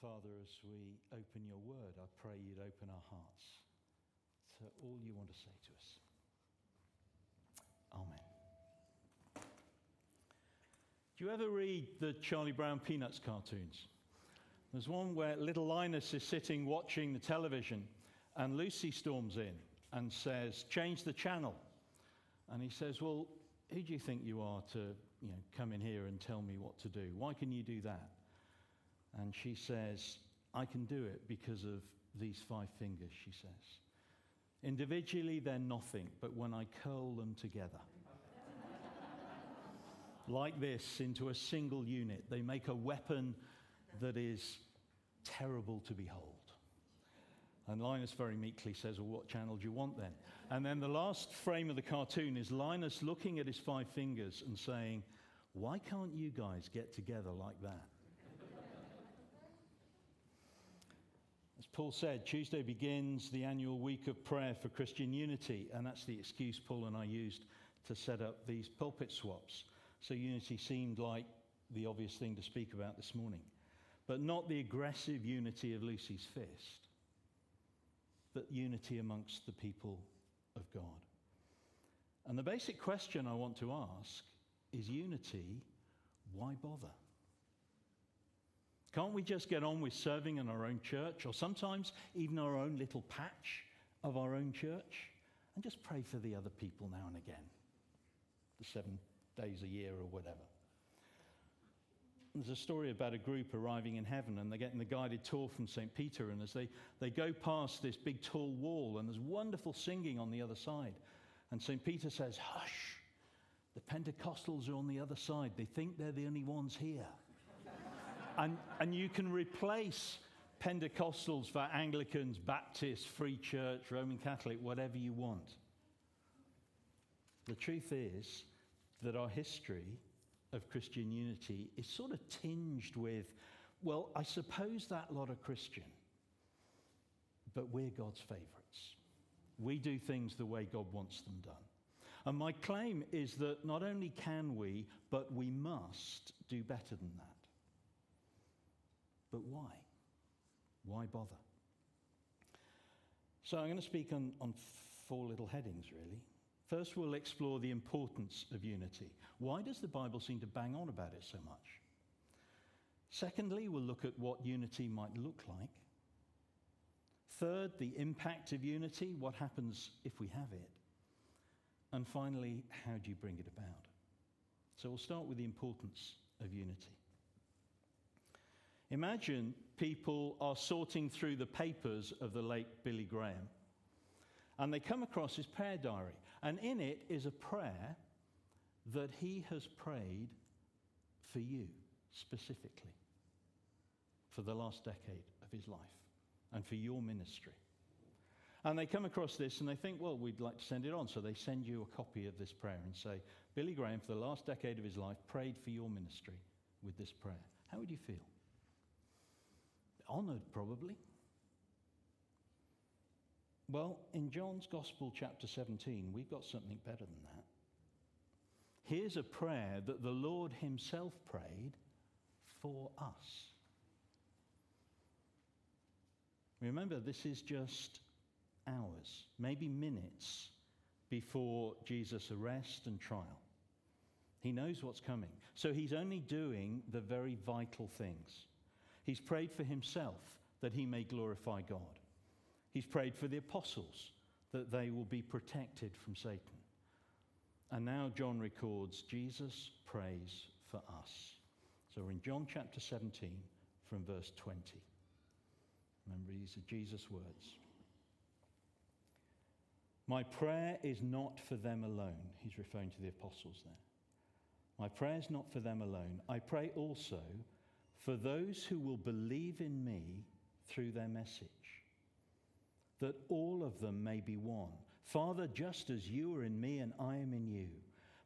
Father, as we open your word, I pray you'd open our hearts to all you want to say to us. Amen. Do you ever read the Charlie Brown Peanuts cartoons? There's one where little Linus is sitting watching the television, and Lucy storms in and says, Change the channel. And he says, Well, who do you think you are to you know, come in here and tell me what to do? Why can you do that? And she says, I can do it because of these five fingers, she says. Individually, they're nothing, but when I curl them together, like this, into a single unit, they make a weapon that is terrible to behold. And Linus very meekly says, Well, what channel do you want then? And then the last frame of the cartoon is Linus looking at his five fingers and saying, Why can't you guys get together like that? Paul said, Tuesday begins the annual week of prayer for Christian unity, and that's the excuse Paul and I used to set up these pulpit swaps. So unity seemed like the obvious thing to speak about this morning, but not the aggressive unity of Lucy's fist, but unity amongst the people of God. And the basic question I want to ask is unity, why bother? Can't we just get on with serving in our own church or sometimes even our own little patch of our own church and just pray for the other people now and again, the seven days a year or whatever? There's a story about a group arriving in heaven and they're getting the guided tour from St. Peter. And as they, they go past this big tall wall, and there's wonderful singing on the other side. And St. Peter says, Hush, the Pentecostals are on the other side. They think they're the only ones here. And, and you can replace Pentecostals for Anglicans, Baptists, Free Church, Roman Catholic, whatever you want. The truth is that our history of Christian unity is sort of tinged with, well, I suppose that lot are Christian, but we're God's favorites. We do things the way God wants them done. And my claim is that not only can we, but we must do better than that. But why? Why bother? So I'm going to speak on, on four little headings, really. First, we'll explore the importance of unity. Why does the Bible seem to bang on about it so much? Secondly, we'll look at what unity might look like. Third, the impact of unity, what happens if we have it. And finally, how do you bring it about? So we'll start with the importance of unity. Imagine people are sorting through the papers of the late Billy Graham, and they come across his prayer diary, and in it is a prayer that he has prayed for you specifically for the last decade of his life and for your ministry. And they come across this and they think, well, we'd like to send it on. So they send you a copy of this prayer and say, Billy Graham, for the last decade of his life, prayed for your ministry with this prayer. How would you feel? Honored, probably. Well, in John's Gospel, chapter 17, we've got something better than that. Here's a prayer that the Lord Himself prayed for us. Remember, this is just hours, maybe minutes before Jesus' arrest and trial. He knows what's coming. So he's only doing the very vital things. He's prayed for himself that he may glorify God. He's prayed for the apostles that they will be protected from Satan. And now John records Jesus prays for us. So we're in John chapter 17 from verse 20. Remember, these are Jesus' words. My prayer is not for them alone. He's referring to the apostles there. My prayer is not for them alone. I pray also for those who will believe in me through their message, that all of them may be one. Father, just as you are in me and I am in you,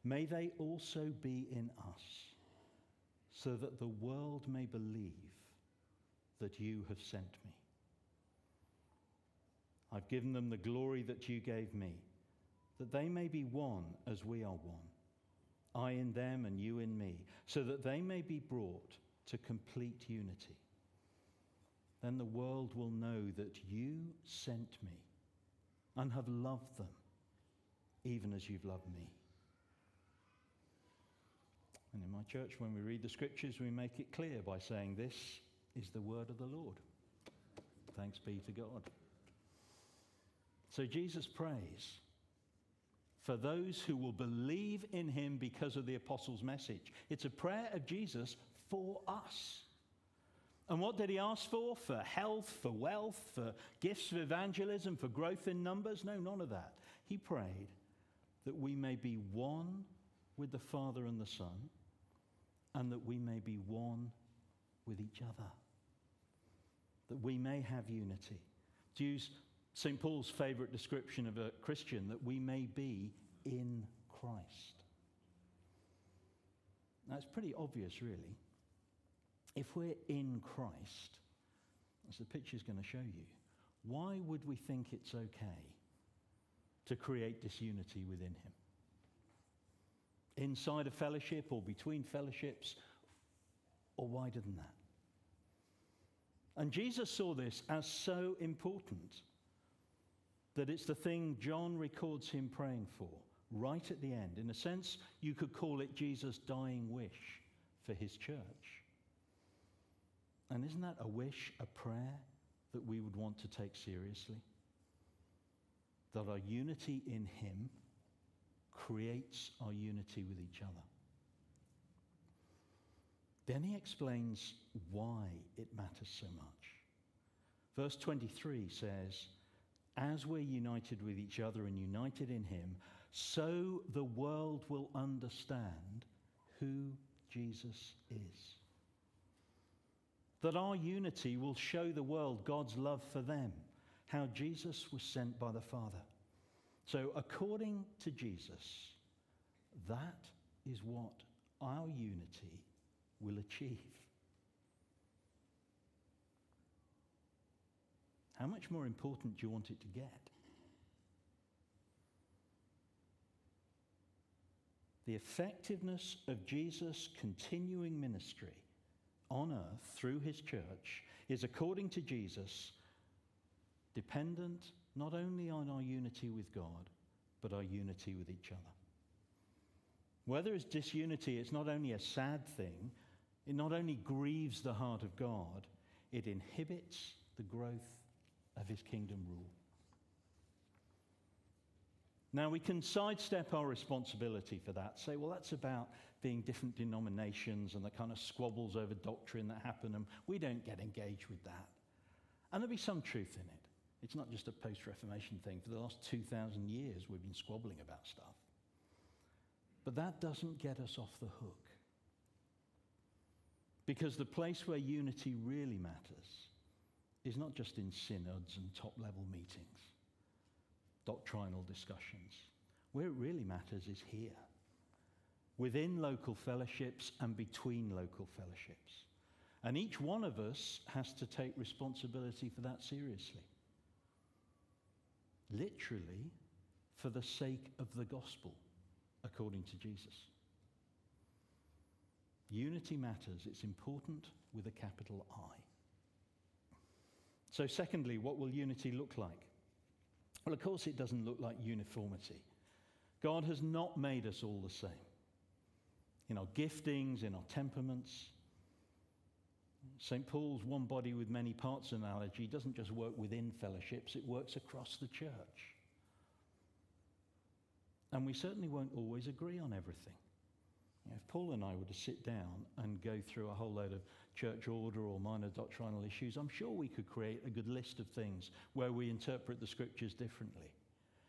may they also be in us, so that the world may believe that you have sent me. I've given them the glory that you gave me, that they may be one as we are one, I in them and you in me, so that they may be brought to complete unity. then the world will know that you sent me and have loved them, even as you've loved me. And in my church, when we read the scriptures, we make it clear by saying, This is the word of the Lord. Thanks be to God. So Jesus prays for those who will believe in him because of the apostles' message. It's a prayer of Jesus for us. And what did he ask for? For health, for wealth, for gifts of evangelism, for growth in numbers? No, none of that. He prayed that we may be one with the Father and the Son, and that we may be one with each other. That we may have unity. To use St. Paul's favorite description of a Christian, that we may be in Christ. Now, it's pretty obvious, really. If we're in Christ, as the picture's going to show you, why would we think it's okay to create disunity within Him? Inside a fellowship or between fellowships, or wider than that? And Jesus saw this as so important that it's the thing John records him praying for right at the end. In a sense, you could call it Jesus' dying wish for his church. And isn't that a wish, a prayer that we would want to take seriously? That our unity in Him creates our unity with each other. Then he explains why it matters so much. Verse 23 says, As we're united with each other and united in Him, so the world will understand who Jesus is that our unity will show the world God's love for them, how Jesus was sent by the Father. So, according to Jesus, that is what our unity will achieve. How much more important do you want it to get? The effectiveness of Jesus' continuing ministry on earth through his church is, according to Jesus, dependent not only on our unity with God, but our unity with each other. Where there is disunity, it's not only a sad thing, it not only grieves the heart of God, it inhibits the growth of his kingdom rule. Now, we can sidestep our responsibility for that, say, well, that's about being different denominations and the kind of squabbles over doctrine that happen, and we don't get engaged with that. And there'll be some truth in it. It's not just a post Reformation thing. For the last 2,000 years, we've been squabbling about stuff. But that doesn't get us off the hook. Because the place where unity really matters is not just in synods and top level meetings, doctrinal discussions. Where it really matters is here within local fellowships and between local fellowships. And each one of us has to take responsibility for that seriously. Literally, for the sake of the gospel, according to Jesus. Unity matters. It's important with a capital I. So, secondly, what will unity look like? Well, of course, it doesn't look like uniformity. God has not made us all the same in our giftings, in our temperaments. St. Paul's one body with many parts analogy doesn't just work within fellowships, it works across the church. And we certainly won't always agree on everything. You know, if Paul and I were to sit down and go through a whole load of church order or minor doctrinal issues, I'm sure we could create a good list of things where we interpret the scriptures differently.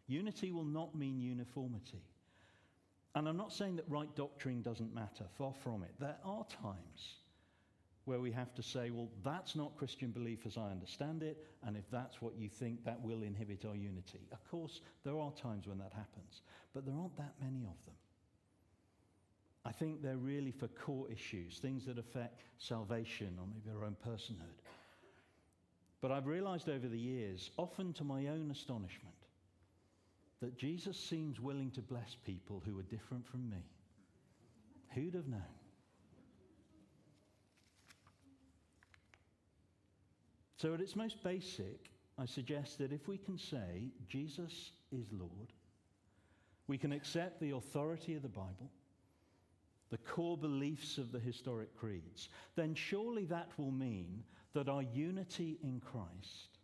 Unity will not mean uniformity. And I'm not saying that right doctrine doesn't matter, far from it. There are times where we have to say, well, that's not Christian belief as I understand it, and if that's what you think, that will inhibit our unity. Of course, there are times when that happens, but there aren't that many of them. I think they're really for core issues, things that affect salvation or maybe our own personhood. But I've realized over the years, often to my own astonishment, that Jesus seems willing to bless people who are different from me. Who'd have known? So, at its most basic, I suggest that if we can say Jesus is Lord, we can accept the authority of the Bible, the core beliefs of the historic creeds, then surely that will mean that our unity in Christ,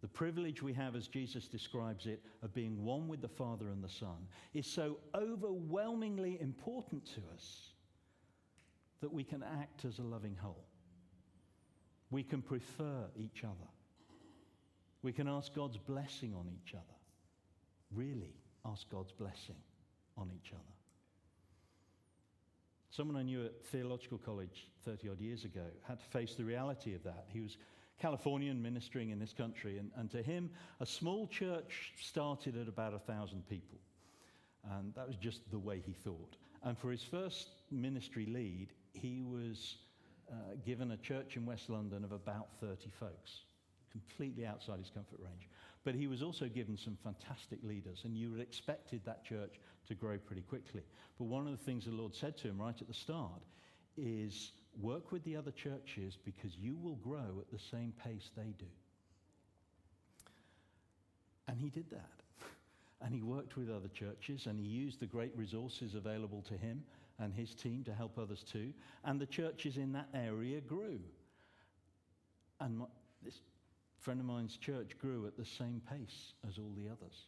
the privilege we have, as Jesus describes it, of being one with the Father and the Son, is so overwhelmingly important to us that we can act as a loving whole. We can prefer each other. We can ask God's blessing on each other. Really ask God's blessing on each other. Someone I knew at theological college 30 odd years ago had to face the reality of that. He was Californian ministering in this country, and, and to him, a small church started at about a thousand people. And that was just the way he thought. And for his first ministry lead, he was uh, given a church in West London of about 30 folks, completely outside his comfort range. But he was also given some fantastic leaders, and you would expected that church to grow pretty quickly. But one of the things the Lord said to him right at the start is work with the other churches because you will grow at the same pace they do. And he did that. And he worked with other churches and he used the great resources available to him and his team to help others too. And the churches in that area grew. And my, this friend of mine's church grew at the same pace as all the others.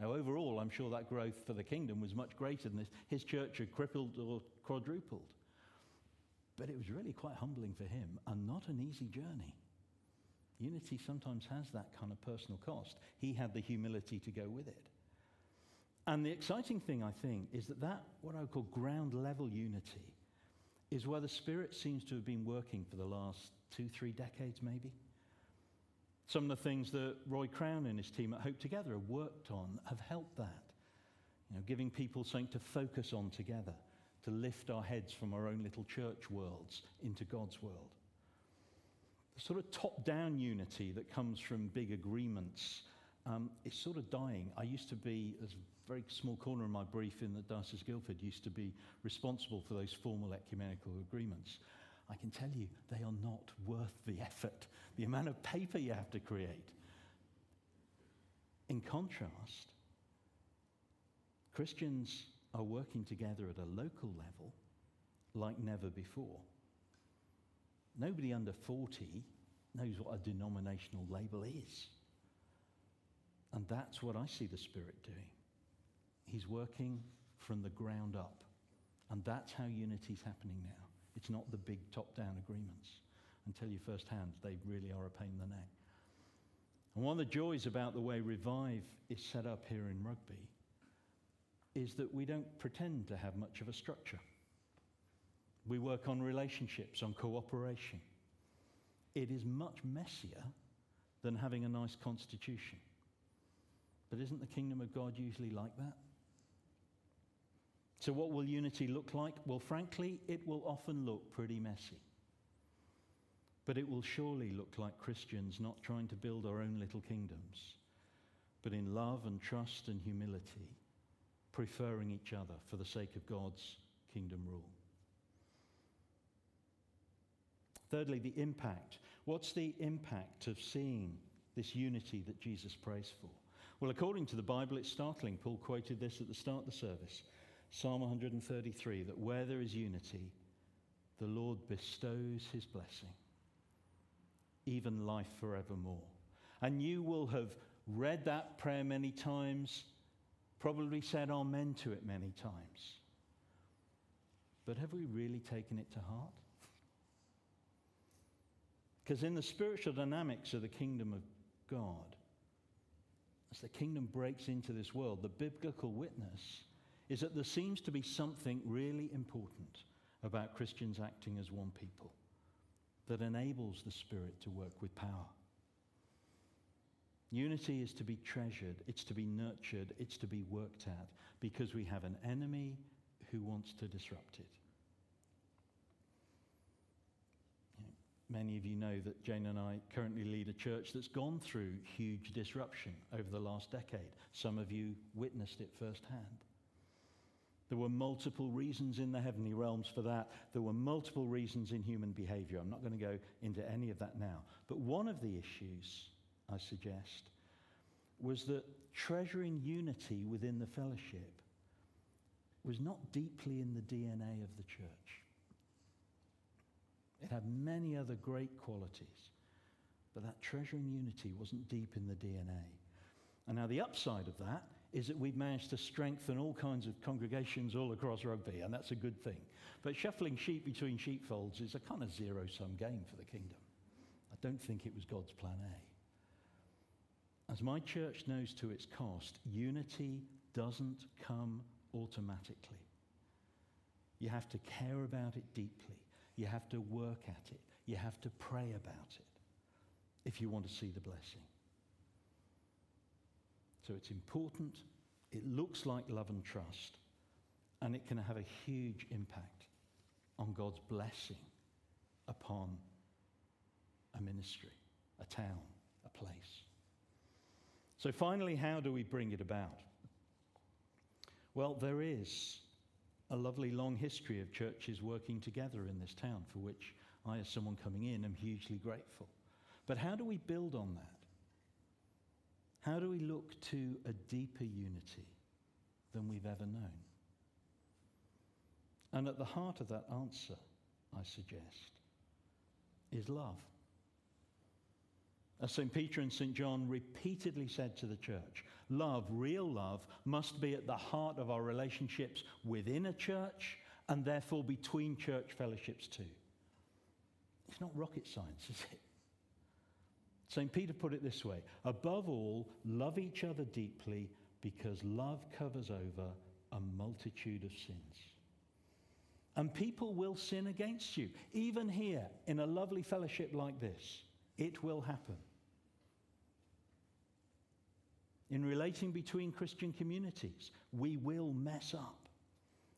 Now, overall, I'm sure that growth for the kingdom was much greater than this. His church had crippled or quadrupled. But it was really quite humbling for him and not an easy journey. Unity sometimes has that kind of personal cost. He had the humility to go with it. And the exciting thing, I think, is that that, what I would call ground level unity, is where the Spirit seems to have been working for the last two, three decades, maybe. Some of the things that Roy Crowne and his team at Hope Together have worked on have helped that. You know, giving people something to focus on together, to lift our heads from our own little church worlds into God's world. The sort of top down unity that comes from big agreements um, is sort of dying. I used to be, as a very small corner of my brief in the Diocese Guildford used to be responsible for those formal ecumenical agreements. I can tell you they are not worth the effort, the amount of paper you have to create. In contrast, Christians are working together at a local level like never before. Nobody under 40 knows what a denominational label is. And that's what I see the Spirit doing. He's working from the ground up. And that's how unity is happening now. It's not the big top down agreements. And tell you firsthand, they really are a pain in the neck. And one of the joys about the way Revive is set up here in Rugby is that we don't pretend to have much of a structure. We work on relationships, on cooperation. It is much messier than having a nice constitution. But isn't the kingdom of God usually like that? So, what will unity look like? Well, frankly, it will often look pretty messy. But it will surely look like Christians not trying to build our own little kingdoms, but in love and trust and humility, preferring each other for the sake of God's kingdom rule. Thirdly, the impact. What's the impact of seeing this unity that Jesus prays for? Well, according to the Bible, it's startling. Paul quoted this at the start of the service. Psalm 133 that where there is unity, the Lord bestows his blessing, even life forevermore. And you will have read that prayer many times, probably said amen to it many times. But have we really taken it to heart? Because in the spiritual dynamics of the kingdom of God, as the kingdom breaks into this world, the biblical witness is that there seems to be something really important about Christians acting as one people that enables the Spirit to work with power. Unity is to be treasured, it's to be nurtured, it's to be worked at because we have an enemy who wants to disrupt it. many of you know that Jane and I currently lead a church that's gone through huge disruption over the last decade. Some of you witnessed it firsthand. There were multiple reasons in the heavenly realms for that. There were multiple reasons in human behavior. I'm not going to go into any of that now. But one of the issues, I suggest, was that treasuring unity within the fellowship was not deeply in the DNA of the church. It had many other great qualities, but that treasuring unity wasn't deep in the DNA. And now the upside of that is that we've managed to strengthen all kinds of congregations all across Rugby, and that's a good thing. But shuffling sheep between sheepfolds is a kind of zero sum game for the kingdom. I don't think it was God's plan A. As my church knows to its cost, unity doesn't come automatically. You have to care about it deeply. You have to work at it. You have to pray about it if you want to see the blessing. So it's important. It looks like love and trust. And it can have a huge impact on God's blessing upon a ministry, a town, a place. So, finally, how do we bring it about? Well, there is a lovely long history of churches working together in this town, for which I, as someone coming in, am hugely grateful. But how do we build on that? How do we look to a deeper unity than we've ever known? And at the heart of that answer, I suggest, is love. As St. Peter and St. John repeatedly said to the church, love, real love, must be at the heart of our relationships within a church and therefore between church fellowships too. It's not rocket science, is it? St. Peter put it this way Above all, love each other deeply because love covers over a multitude of sins. And people will sin against you. Even here, in a lovely fellowship like this, it will happen. In relating between Christian communities, we will mess up.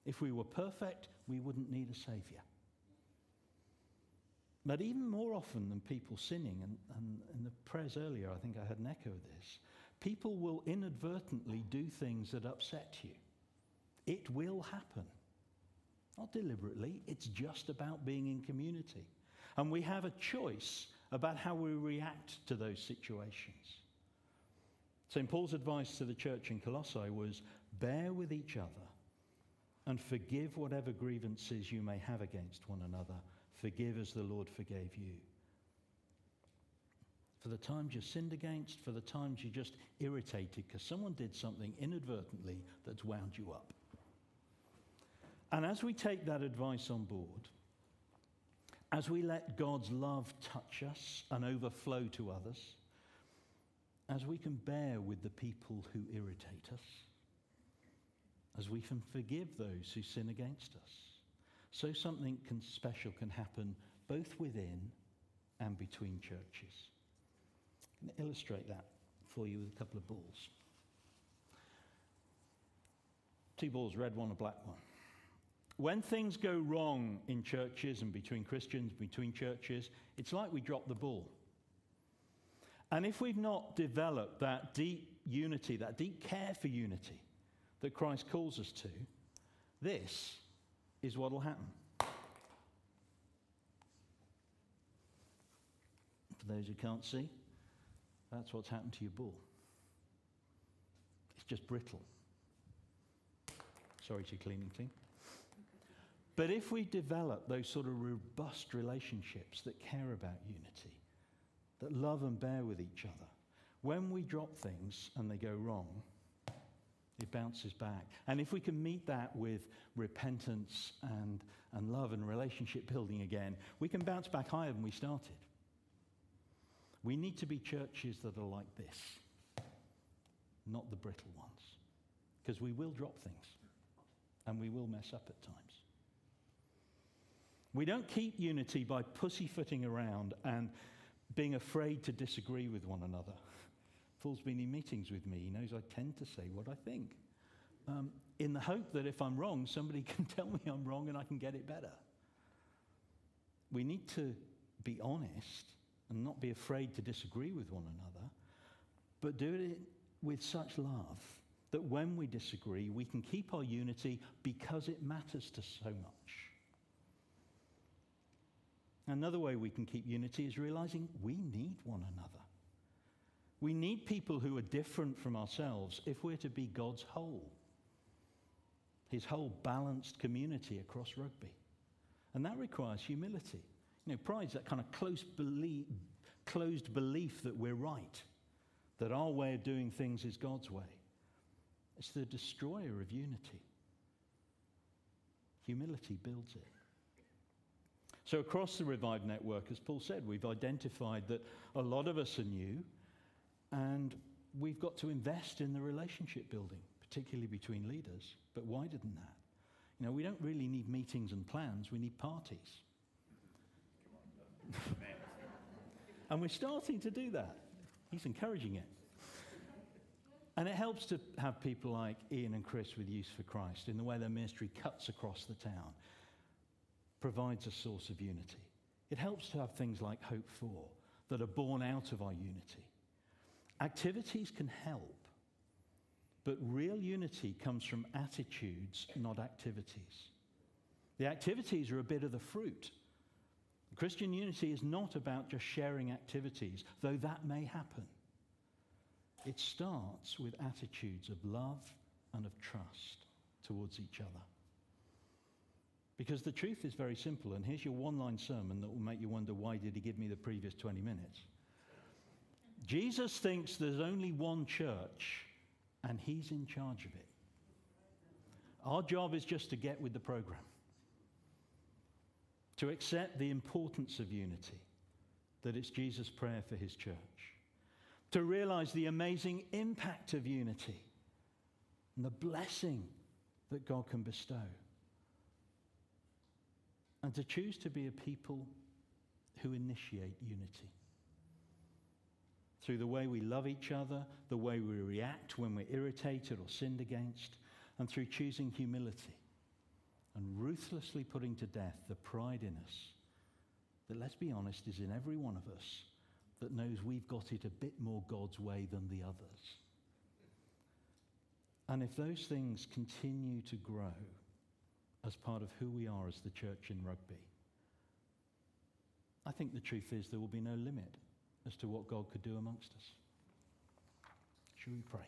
If we were perfect, we wouldn't need a Savior. But even more often than people sinning, and, and in the prayers earlier, I think I had an echo of this, people will inadvertently do things that upset you. It will happen. Not deliberately, it's just about being in community. And we have a choice about how we react to those situations. St. Paul's advice to the church in Colossae was bear with each other and forgive whatever grievances you may have against one another Forgive as the Lord forgave you. For the times you sinned against, for the times you just irritated because someone did something inadvertently that's wound you up. And as we take that advice on board, as we let God's love touch us and overflow to others, as we can bear with the people who irritate us, as we can forgive those who sin against us, so something can, special can happen both within and between churches. Going to illustrate that for you with a couple of balls. Two balls, red one, a black one. When things go wrong in churches and between Christians, between churches, it's like we drop the ball. And if we've not developed that deep unity, that deep care for unity that Christ calls us to, this is what will happen. For those who can't see, that's what's happened to your ball. It's just brittle. Sorry to cleaning team. But if we develop those sort of robust relationships that care about unity, that love and bear with each other, when we drop things and they go wrong, it bounces back. And if we can meet that with repentance and, and love and relationship building again, we can bounce back higher than we started. We need to be churches that are like this, not the brittle ones. Because we will drop things and we will mess up at times. We don't keep unity by pussyfooting around and being afraid to disagree with one another. Paul's been in meetings with me. He knows I tend to say what I think. Um, in the hope that if I'm wrong, somebody can tell me I'm wrong and I can get it better. We need to be honest and not be afraid to disagree with one another, but do it with such love that when we disagree, we can keep our unity because it matters to so much. Another way we can keep unity is realizing we need one another. We need people who are different from ourselves if we're to be God's whole, his whole balanced community across Rugby. And that requires humility. You know, pride's that kind of close belief, closed belief that we're right, that our way of doing things is God's way. It's the destroyer of unity. Humility builds it. So, across the Revived Network, as Paul said, we've identified that a lot of us are new and we've got to invest in the relationship building, particularly between leaders, but wider than that. You know, we don't really need meetings and plans, we need parties. and we're starting to do that. He's encouraging it. And it helps to have people like Ian and Chris with Youth for Christ in the way their ministry cuts across the town, provides a source of unity. It helps to have things like Hope For that are born out of our unity. Activities can help, but real unity comes from attitudes, not activities. The activities are a bit of the fruit. Christian unity is not about just sharing activities, though that may happen. It starts with attitudes of love and of trust towards each other. Because the truth is very simple, and here's your one line sermon that will make you wonder why did he give me the previous 20 minutes? Jesus thinks there's only one church, and he's in charge of it. Our job is just to get with the program, to accept the importance of unity, that it's Jesus' prayer for his church to realize the amazing impact of unity and the blessing that God can bestow. And to choose to be a people who initiate unity. Through the way we love each other, the way we react when we're irritated or sinned against, and through choosing humility and ruthlessly putting to death the pride in us that, let's be honest, is in every one of us that knows we've got it a bit more God's way than the others. And if those things continue to grow as part of who we are as the church in Rugby, I think the truth is there will be no limit as to what God could do amongst us. Shall we pray?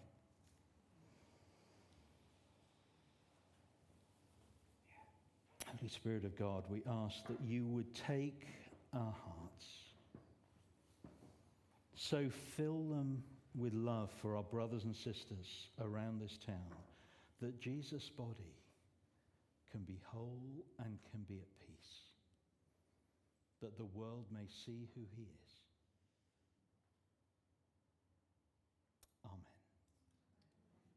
Holy Spirit of God, we ask that you would take our hearts so fill them with love for our brothers and sisters around this town that Jesus' body can be whole and can be at peace, that the world may see who he is